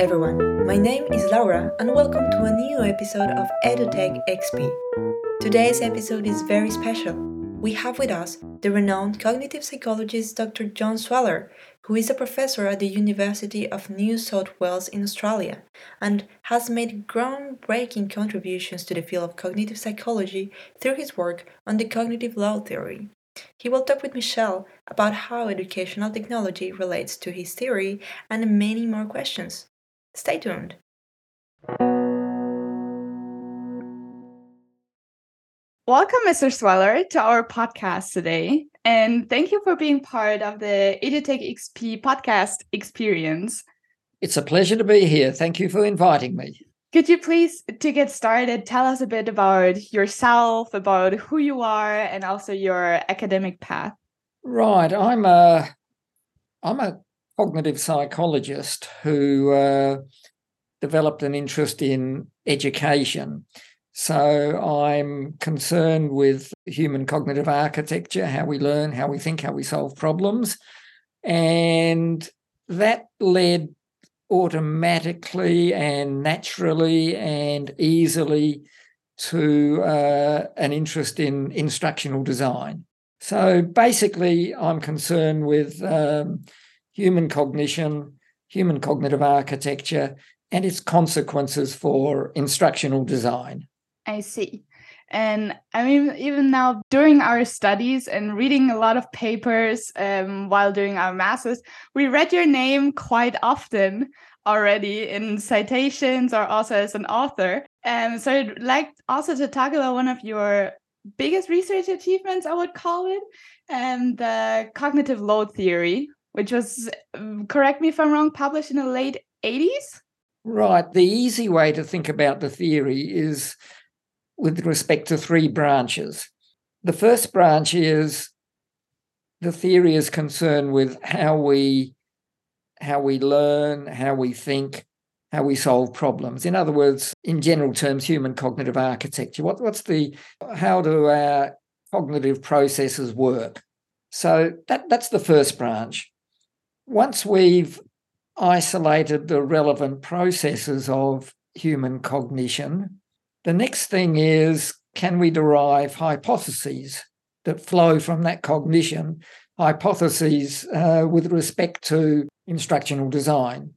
everyone, my name is Laura and welcome to a new episode of EduTech XP. Today's episode is very special. We have with us the renowned cognitive psychologist Dr. John Sweller, who is a professor at the University of New South Wales in Australia and has made groundbreaking contributions to the field of cognitive psychology through his work on the cognitive load theory. He will talk with Michelle about how educational technology relates to his theory and many more questions. Stay tuned. Welcome, Mr. Sweller, to our podcast today. And thank you for being part of the EduTech XP podcast experience. It's a pleasure to be here. Thank you for inviting me. Could you please, to get started, tell us a bit about yourself, about who you are, and also your academic path? Right, I'm a I'm a cognitive psychologist who uh, developed an interest in education. So I'm concerned with human cognitive architecture, how we learn, how we think, how we solve problems, and that led automatically and naturally and easily to uh, an interest in instructional design. So basically, I'm concerned with um, human cognition, human cognitive architecture, and its consequences for instructional design. I see. And I mean, even now during our studies and reading a lot of papers um, while doing our masters, we read your name quite often already in citations or also as an author. And um, so I'd like also to talk about one of your biggest research achievements, I would call it, and um, the cognitive load theory, which was, correct me if I'm wrong, published in the late 80s? Right. The easy way to think about the theory is with respect to three branches. The first branch is the theory is concerned with how we how we learn, how we think, how we solve problems. In other words, in general terms, human cognitive architecture. What, what's the how do our cognitive processes work? So that, that's the first branch. Once we've isolated the relevant processes of human cognition, the next thing is can we derive hypotheses that flow from that cognition, hypotheses uh, with respect to instructional design?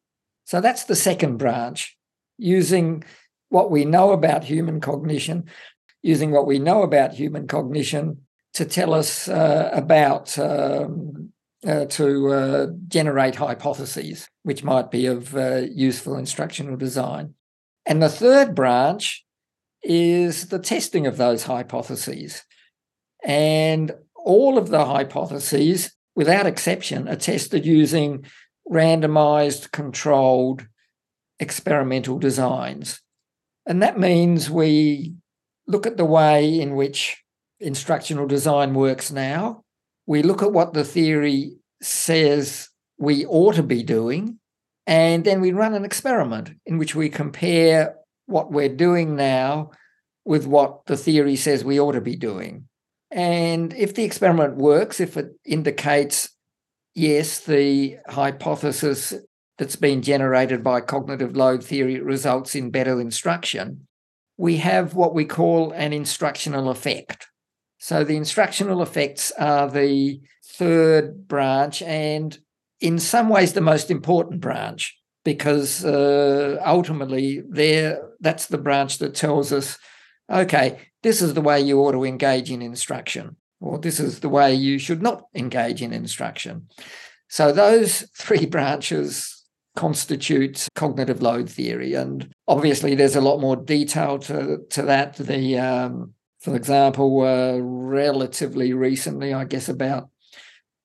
So that's the second branch, using what we know about human cognition, using what we know about human cognition to tell us uh, about, um, uh, to uh, generate hypotheses, which might be of uh, useful instructional design. And the third branch is the testing of those hypotheses. And all of the hypotheses, without exception, are tested using randomized, controlled experimental designs. And that means we look at the way in which instructional design works now. We look at what the theory says we ought to be doing. And then we run an experiment in which we compare what we're doing now with what the theory says we ought to be doing. And if the experiment works, if it indicates, yes, the hypothesis that's been generated by cognitive load theory results in better instruction, we have what we call an instructional effect. So the instructional effects are the third branch and in some ways the most important branch because uh, ultimately there that's the branch that tells us okay this is the way you ought to engage in instruction or this is the way you should not engage in instruction. So those three branches constitute cognitive load theory and obviously there's a lot more detail to, to that. The um, for example uh, relatively recently i guess about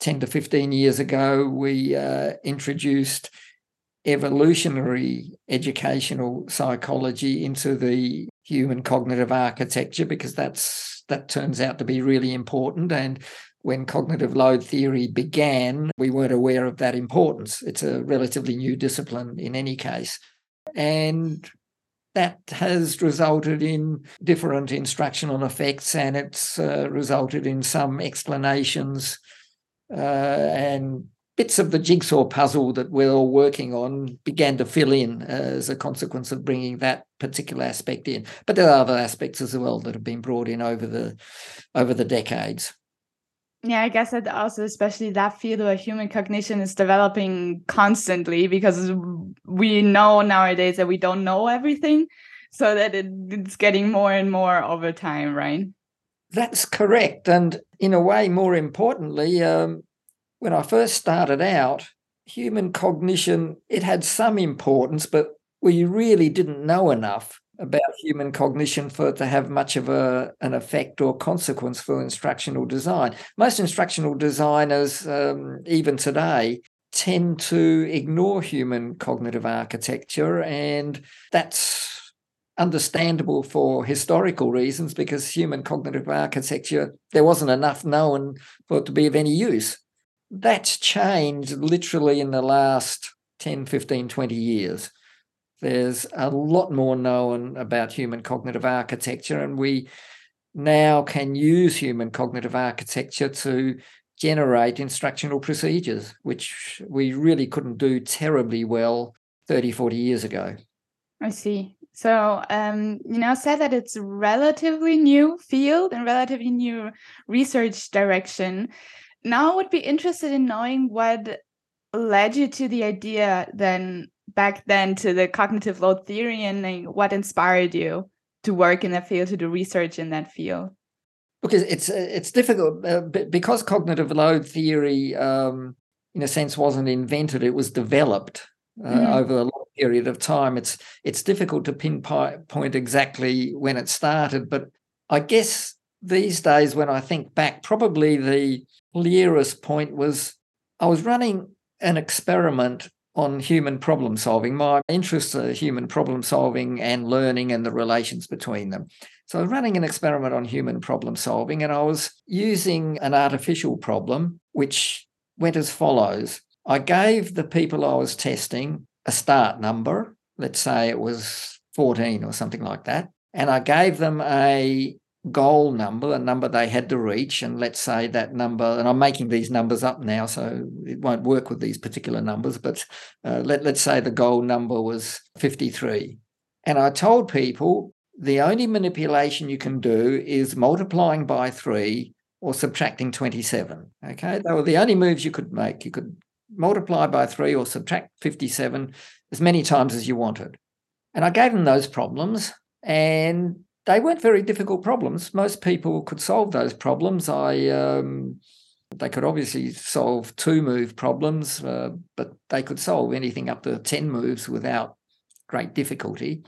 10 to 15 years ago we uh, introduced evolutionary educational psychology into the human cognitive architecture because that's that turns out to be really important. And when cognitive load theory began we weren't aware of that importance. It's a relatively new discipline in any case. And that has resulted in different instructional effects and it's uh, resulted in some explanations uh, and bits of the jigsaw puzzle that we're all working on began to fill in as a consequence of bringing that particular aspect in. But there are other aspects as well that have been brought in over the over the decades. Yeah, I guess that also, especially that field where human cognition is developing constantly because we know nowadays that we don't know everything, so that it, it's getting more and more over time, right? That's correct, and in a way, more importantly, um, when I first started out, human cognition, it had some importance, but we really didn't know enough about human cognition for it to have much of a, an effect or consequence for instructional design. Most instructional designers, um, even today, tend to ignore human cognitive architecture, and that's understandable for historical reasons because human cognitive architecture, there wasn't enough known for it to be of any use that's changed literally in the last 10, 15, 20 years. There's a lot more known about human cognitive architecture, and we now can use human cognitive architecture to generate instructional procedures, which we really couldn't do terribly well 30, 40 years ago. I see. So, um, you know, said that it's a relatively new field and relatively new research direction now I would be interested in knowing what led you to the idea then back then to the cognitive load theory and what inspired you to work in that field to do research in that field because it's it's difficult uh, because cognitive load theory um, in a sense wasn't invented it was developed uh, mm-hmm. over a long period of time it's it's difficult to pinpoint exactly when it started but i guess these days when i think back probably the clearest point was I was running an experiment on human problem solving. My interests are human problem solving and learning and the relations between them. So I was running an experiment on human problem solving and I was using an artificial problem, which went as follows. I gave the people I was testing a start number, let's say it was 14 or something like that. And I gave them a goal number, a number they had to reach. And let's say that number, and I'm making these numbers up now, so it won't work with these particular numbers, but uh, let, let's say the goal number was 53. And I told people the only manipulation you can do is multiplying by three or subtracting 27. Okay. They were the only moves you could make. You could multiply by three or subtract 57 as many times as you wanted. And I gave them those problems. And they weren't very difficult problems. Most people could solve those problems. I um, they could obviously solve two move problems, uh, but they could solve anything up to 10 moves without great difficulty.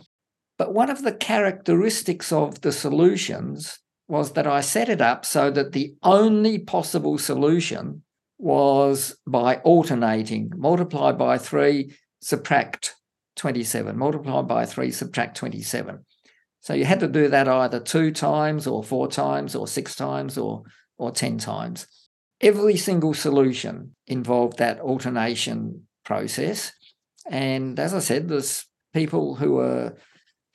But one of the characteristics of the solutions was that I set it up so that the only possible solution was by alternating multiply by three, subtract 27, multiply by three, subtract 27. So you had to do that either two times or four times or six times or or 10 times. Every single solution involved that alternation process. And as I said, there's people who were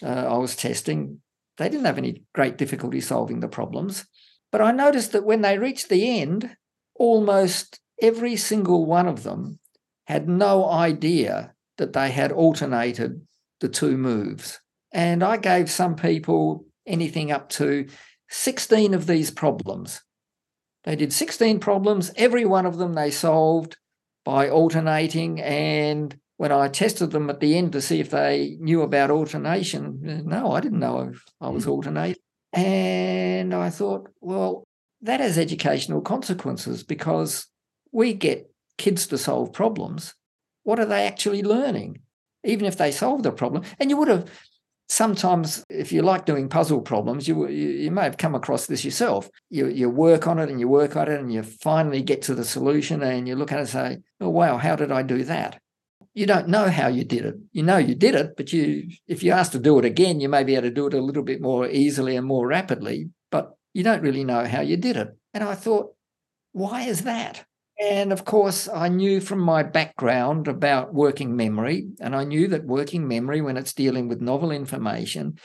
uh, I was testing, they didn't have any great difficulty solving the problems. But I noticed that when they reached the end, almost every single one of them had no idea that they had alternated the two moves. And I gave some people anything up to 16 of these problems. They did 16 problems, every one of them they solved by alternating. And when I tested them at the end to see if they knew about alternation, no, I didn't know I was hmm. alternating. And I thought, well, that has educational consequences because we get kids to solve problems. What are they actually learning? Even if they solve the problem. And you would have sometimes if you like doing puzzle problems you, you, you may have come across this yourself. You you work on it and you work on it and you finally get to the solution and you look at it and say oh wow how did i do that? You don't know how you did it. You know you did it but you if you ask to do it again you may be able to do it a little bit more easily and more rapidly but you don't really know how you did it. And i thought why is that and of course, I knew from my background about working memory, and I knew that working memory, when it's dealing with novel information,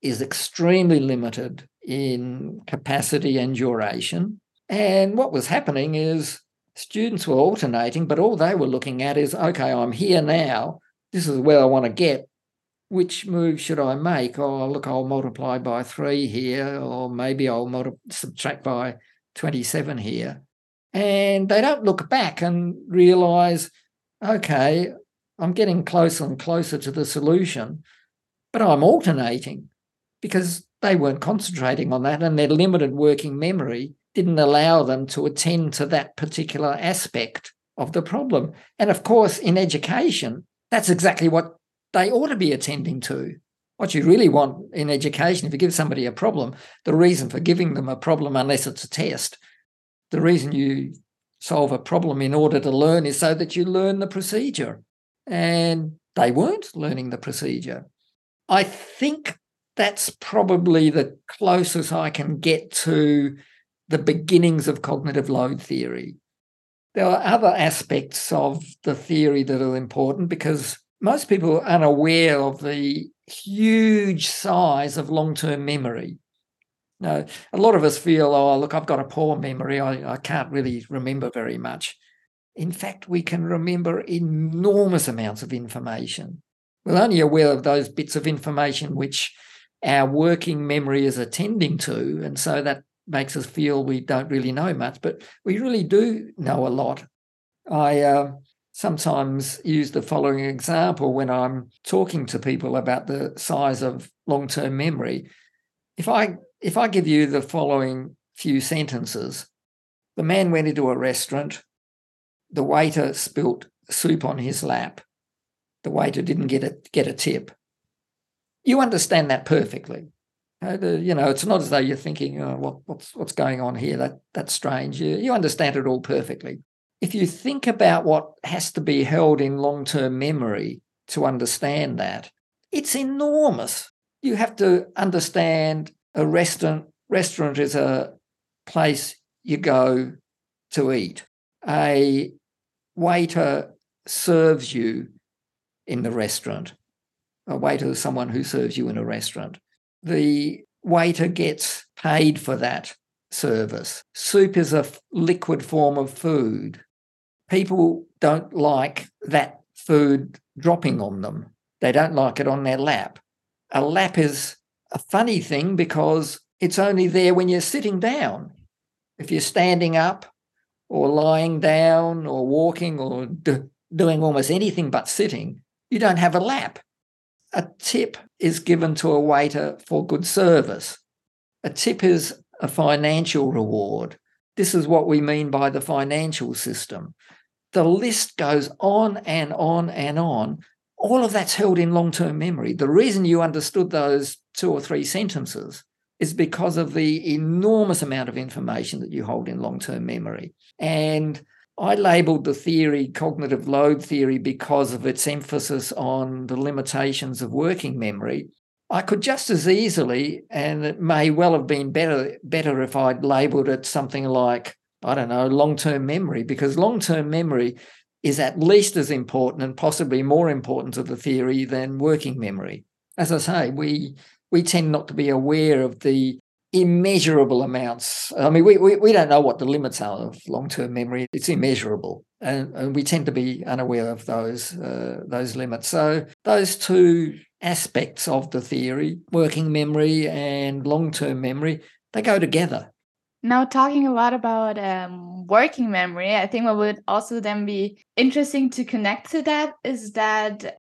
is extremely limited in capacity and duration. And what was happening is students were alternating, but all they were looking at is okay, I'm here now. This is where I want to get. Which move should I make? Oh, look, I'll multiply by three here, or maybe I'll multi- subtract by 27 here. And they don't look back and realize, okay, I'm getting closer and closer to the solution, but I'm alternating because they weren't concentrating on that and their limited working memory didn't allow them to attend to that particular aspect of the problem. And of course, in education, that's exactly what they ought to be attending to. What you really want in education, if you give somebody a problem, the reason for giving them a problem, unless it's a test, the reason you solve a problem in order to learn is so that you learn the procedure. And they weren't learning the procedure. I think that's probably the closest I can get to the beginnings of cognitive load theory. There are other aspects of the theory that are important because most people are unaware of the huge size of long term memory. Now, a lot of us feel, oh, look, I've got a poor memory. I, I can't really remember very much. In fact, we can remember enormous amounts of information. We're only aware of those bits of information which our working memory is attending to. And so that makes us feel we don't really know much, but we really do know a lot. I uh, sometimes use the following example when I'm talking to people about the size of long term memory. If I if I give you the following few sentences, the man went into a restaurant, the waiter spilt soup on his lap, the waiter didn't get a get a tip. You understand that perfectly. Uh, you know, it's not as though you're thinking, oh, what, what's what's going on here? That that's strange. You, you understand it all perfectly. If you think about what has to be held in long-term memory to understand that, it's enormous. You have to understand a restaurant. Restaurant is a place you go to eat. A waiter serves you in the restaurant. A waiter is someone who serves you in a restaurant the waiter gets paid for that service. Soup is a liquid form of food. People don't like that food dropping on them, they don't like it on their lap. A lap is a funny thing because it's only there when you're sitting down. If you're standing up or lying down or walking or d- doing almost anything but sitting, you don't have a lap. A tip is given to a waiter for good service. A tip is a financial reward. This is what we mean by the financial system. The list goes on and on and on. All of that's held in long term memory. The reason you understood those two or three sentences is because of the enormous amount of information that you hold in long term memory. And I labeled the theory cognitive load theory because of its emphasis on the limitations of working memory. I could just as easily, and it may well have been better, better if I'd labeled it something like, I don't know, long term memory, because long term memory is at least as important and possibly more important to the theory than working memory. As I say, we we tend not to be aware of the immeasurable amounts. I mean, we, we, we don't know what the limits are of long term memory. It's immeasurable, and, and we tend to be unaware of those uh, those limits. So those two aspects of the theory, working memory and long term memory, they go together. Now, talking a lot about um, working memory, I think what would also then be interesting to connect to that is that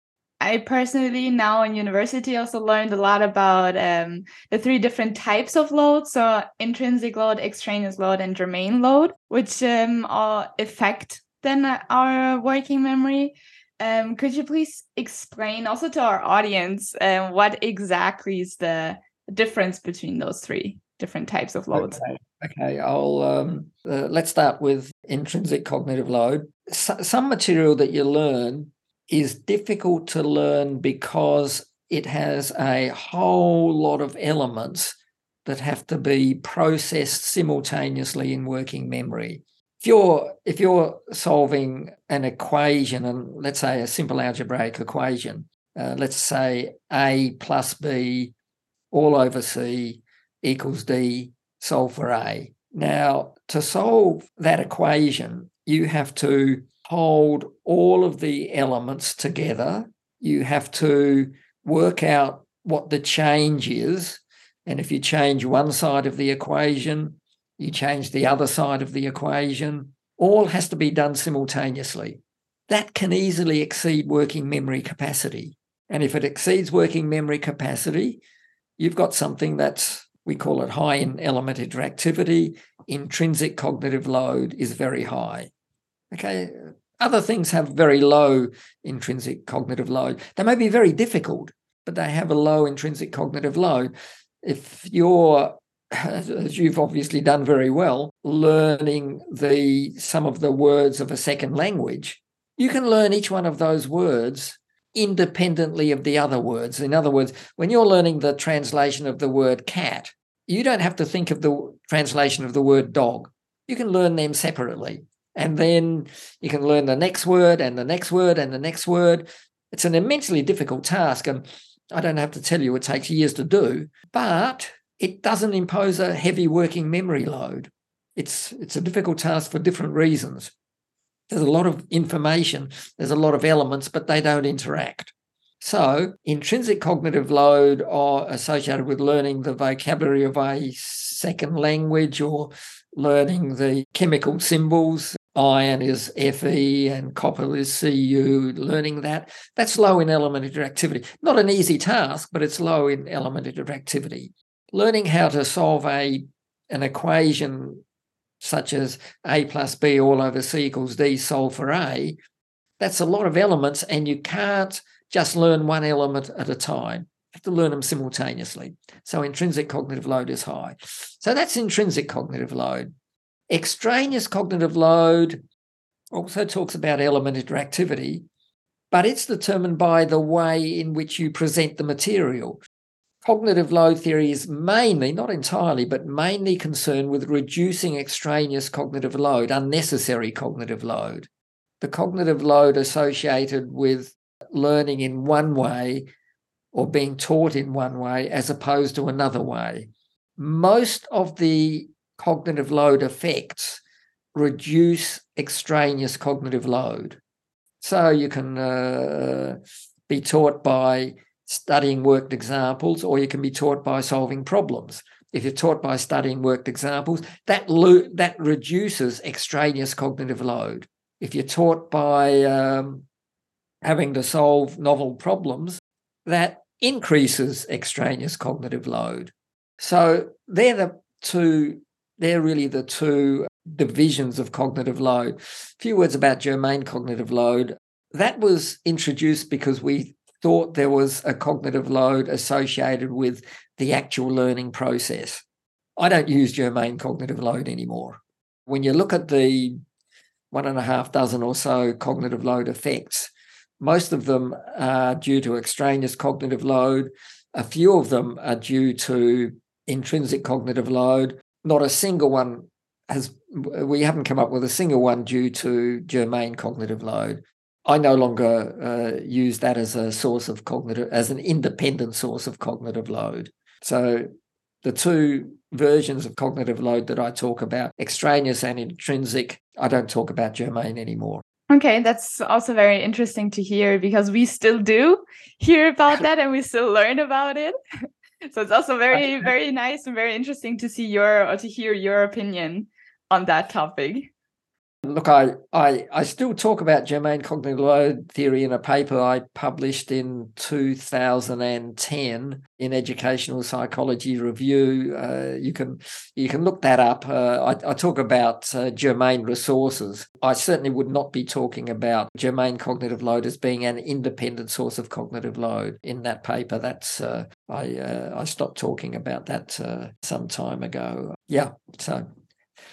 I personally now in university also learned a lot about um, the three different types of load. So intrinsic load, extraneous load, and germane load, which um, all affect then our working memory. Um, could you please explain also to our audience um, what exactly is the difference between those three different types of loads? Okay, okay. I'll um, uh, let's start with intrinsic cognitive load. S- some material that you learn is difficult to learn because it has a whole lot of elements that have to be processed simultaneously in working memory. If you're if you're solving an equation and let's say a simple algebraic equation, uh, let's say a plus b all over c equals d solve for a. Now to solve that equation, you have to hold all of the elements together. You have to work out what the change is. And if you change one side of the equation, you change the other side of the equation. All has to be done simultaneously. That can easily exceed working memory capacity. And if it exceeds working memory capacity, you've got something that's, we call it high in element interactivity. Intrinsic cognitive load is very high. Okay. Other things have very low intrinsic cognitive load. They may be very difficult, but they have a low intrinsic cognitive load. If you're, as you've obviously done very well, learning the some of the words of a second language, you can learn each one of those words independently of the other words. In other words, when you're learning the translation of the word cat, you don't have to think of the translation of the word dog. You can learn them separately. And then you can learn the next word and the next word and the next word. It's an immensely difficult task. And I don't have to tell you, it takes years to do, but it doesn't impose a heavy working memory load. It's, it's a difficult task for different reasons. There's a lot of information, there's a lot of elements, but they don't interact. So, intrinsic cognitive load are associated with learning the vocabulary of a second language or learning the chemical symbols. Iron is Fe and copper is Cu, learning that. That's low in element interactivity. Not an easy task, but it's low in element interactivity. Learning how to solve a an equation such as A plus B all over C equals D solve for A, that's a lot of elements, and you can't just learn one element at a time. You have to learn them simultaneously. So intrinsic cognitive load is high. So that's intrinsic cognitive load. Extraneous cognitive load also talks about element interactivity, but it's determined by the way in which you present the material. Cognitive load theory is mainly, not entirely, but mainly concerned with reducing extraneous cognitive load, unnecessary cognitive load. The cognitive load associated with learning in one way or being taught in one way as opposed to another way. Most of the cognitive load effects reduce extraneous cognitive load. So you can uh, be taught by studying worked examples, or you can be taught by solving problems. If you're taught by studying worked examples, that lo- that reduces extraneous cognitive load. If you're taught by um, having to solve novel problems, that increases extraneous cognitive load. So they're the two, they're really the two divisions of cognitive load. A few words about germane cognitive load. That was introduced because we thought there was a cognitive load associated with the actual learning process. I don't use germane cognitive load anymore. When you look at the one and a half dozen or so cognitive load effects, most of them are due to extraneous cognitive load. A few of them are due to intrinsic cognitive load. Not a single one has, we haven't come up with a single one due to germane cognitive load. I no longer uh, use that as a source of cognitive, as an independent source of cognitive load. So the two versions of cognitive load that I talk about, extraneous and intrinsic, I don't talk about germane anymore. Okay, that's also very interesting to hear because we still do hear about that and we still learn about it. so it's also very, very nice and very interesting to see your or to hear your opinion on that topic. Look, I, I, I still talk about germane cognitive load theory in a paper I published in 2010 in Educational Psychology Review. Uh, you can you can look that up. Uh, I, I, talk about uh, germane resources. I certainly would not be talking about germane cognitive load as being an independent source of cognitive load in that paper. That's uh, I uh, I stopped talking about that uh, some time ago. Yeah, so.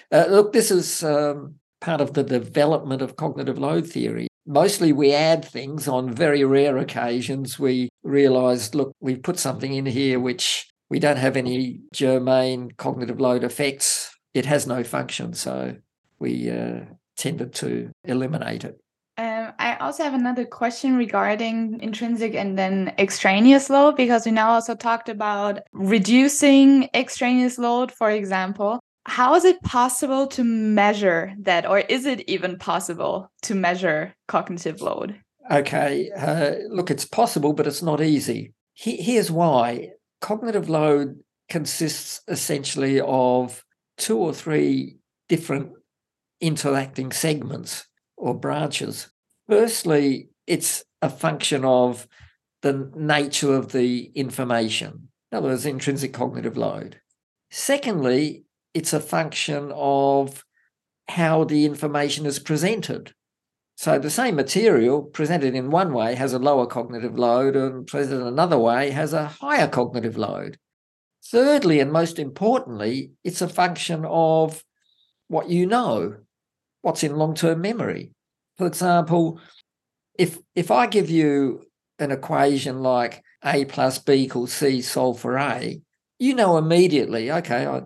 look, this is um, part of the development of cognitive load theory. Mostly we add things on very rare occasions. We realized, look, we've put something in here which we don't have any germane cognitive load effects. It has no function. So we uh, tended to eliminate it. Um, I also have another question regarding intrinsic and then extraneous load because we now also talked about reducing extraneous load, for example. How is it possible to measure that, or is it even possible to measure cognitive load? Okay, uh, look, it's possible, but it's not easy. He- here's why cognitive load consists essentially of two or three different interacting segments or branches. Firstly, it's a function of the nature of the information, in other words, intrinsic cognitive load. Secondly, it's a function of how the information is presented. So the same material presented in one way has a lower cognitive load and presented another way has a higher cognitive load. Thirdly, and most importantly, it's a function of what you know, what's in long-term memory. For example, if if I give you an equation like A plus B equals C solve for A, you know immediately, okay, I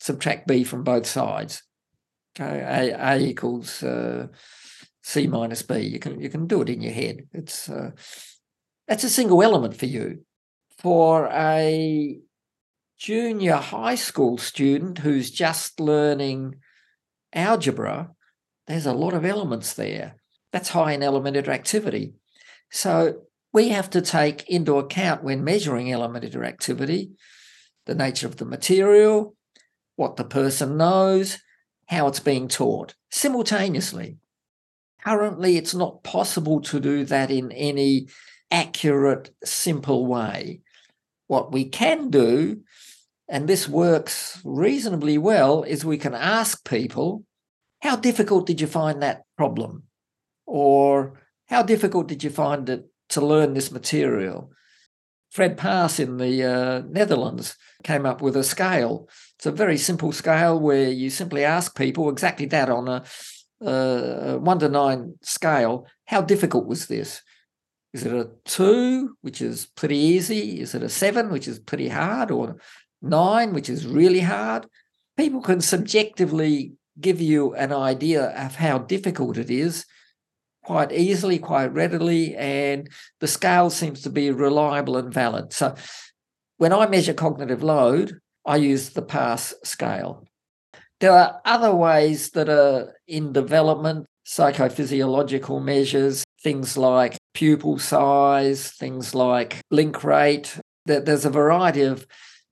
subtract B from both sides. Okay, A, A equals uh, C minus B. You can you can do it in your head. It's uh, that's a single element for you. For a junior high school student who's just learning algebra, there's a lot of elements there. That's high in element interactivity. So we have to take into account when measuring element interactivity the nature of the material, what the person knows, how it's being taught simultaneously. Currently, it's not possible to do that in any accurate, simple way. What we can do, and this works reasonably well, is we can ask people, How difficult did you find that problem? Or how difficult did you find it to learn this material? Fred Paas in the uh, Netherlands came up with a scale. It's a very simple scale where you simply ask people exactly that on a uh, one to nine scale, how difficult was this? Is it a two, which is pretty easy? Is it a seven, which is pretty hard, or nine, which is really hard? People can subjectively give you an idea of how difficult it is quite easily, quite readily, and the scale seems to be reliable and valid. So when I measure cognitive load, I use the Paas scale. There are other ways that are in development, psychophysiological measures, things like pupil size, things like blink rate. There's a variety of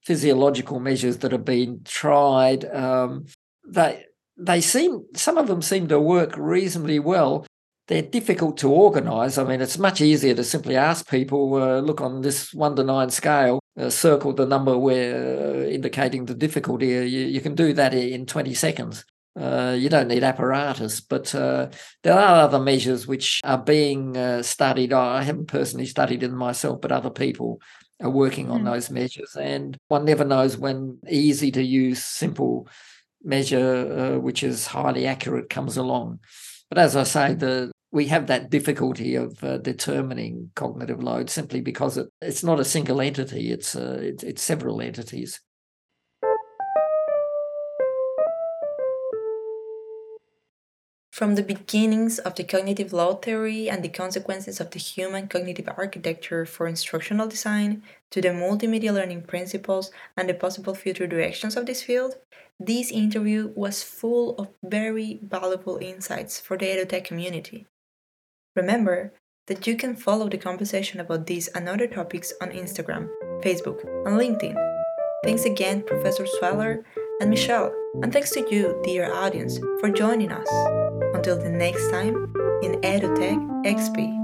physiological measures that have been tried. Um, they they seem some of them seem to work reasonably well. They're difficult to organise. I mean, it's much easier to simply ask people, uh, look on this one to nine scale, uh, circle the number where uh, indicating the difficulty. You, you, can do that in 20 seconds. Uh, you don't need apparatus, but uh, there are other measures which are being uh, studied. I haven't personally studied them myself, but other people are working on mm. those measures. And one never knows when easy to use, simple measure, uh, which is highly accurate, comes along. But as I say, the we have that difficulty of uh, determining cognitive load simply because it, it's not a single entity; it's, uh, it's it's several entities. From the beginnings of the cognitive load theory and the consequences of the human cognitive architecture for instructional design to the multimedia learning principles and the possible future directions of this field, this interview was full of very valuable insights for the EduTech community. Remember that you can follow the conversation about these and other topics on Instagram, Facebook, and LinkedIn. Thanks again, Professor Sweller and Michelle, and thanks to you, dear audience, for joining us. Until the next time in EduTech XP.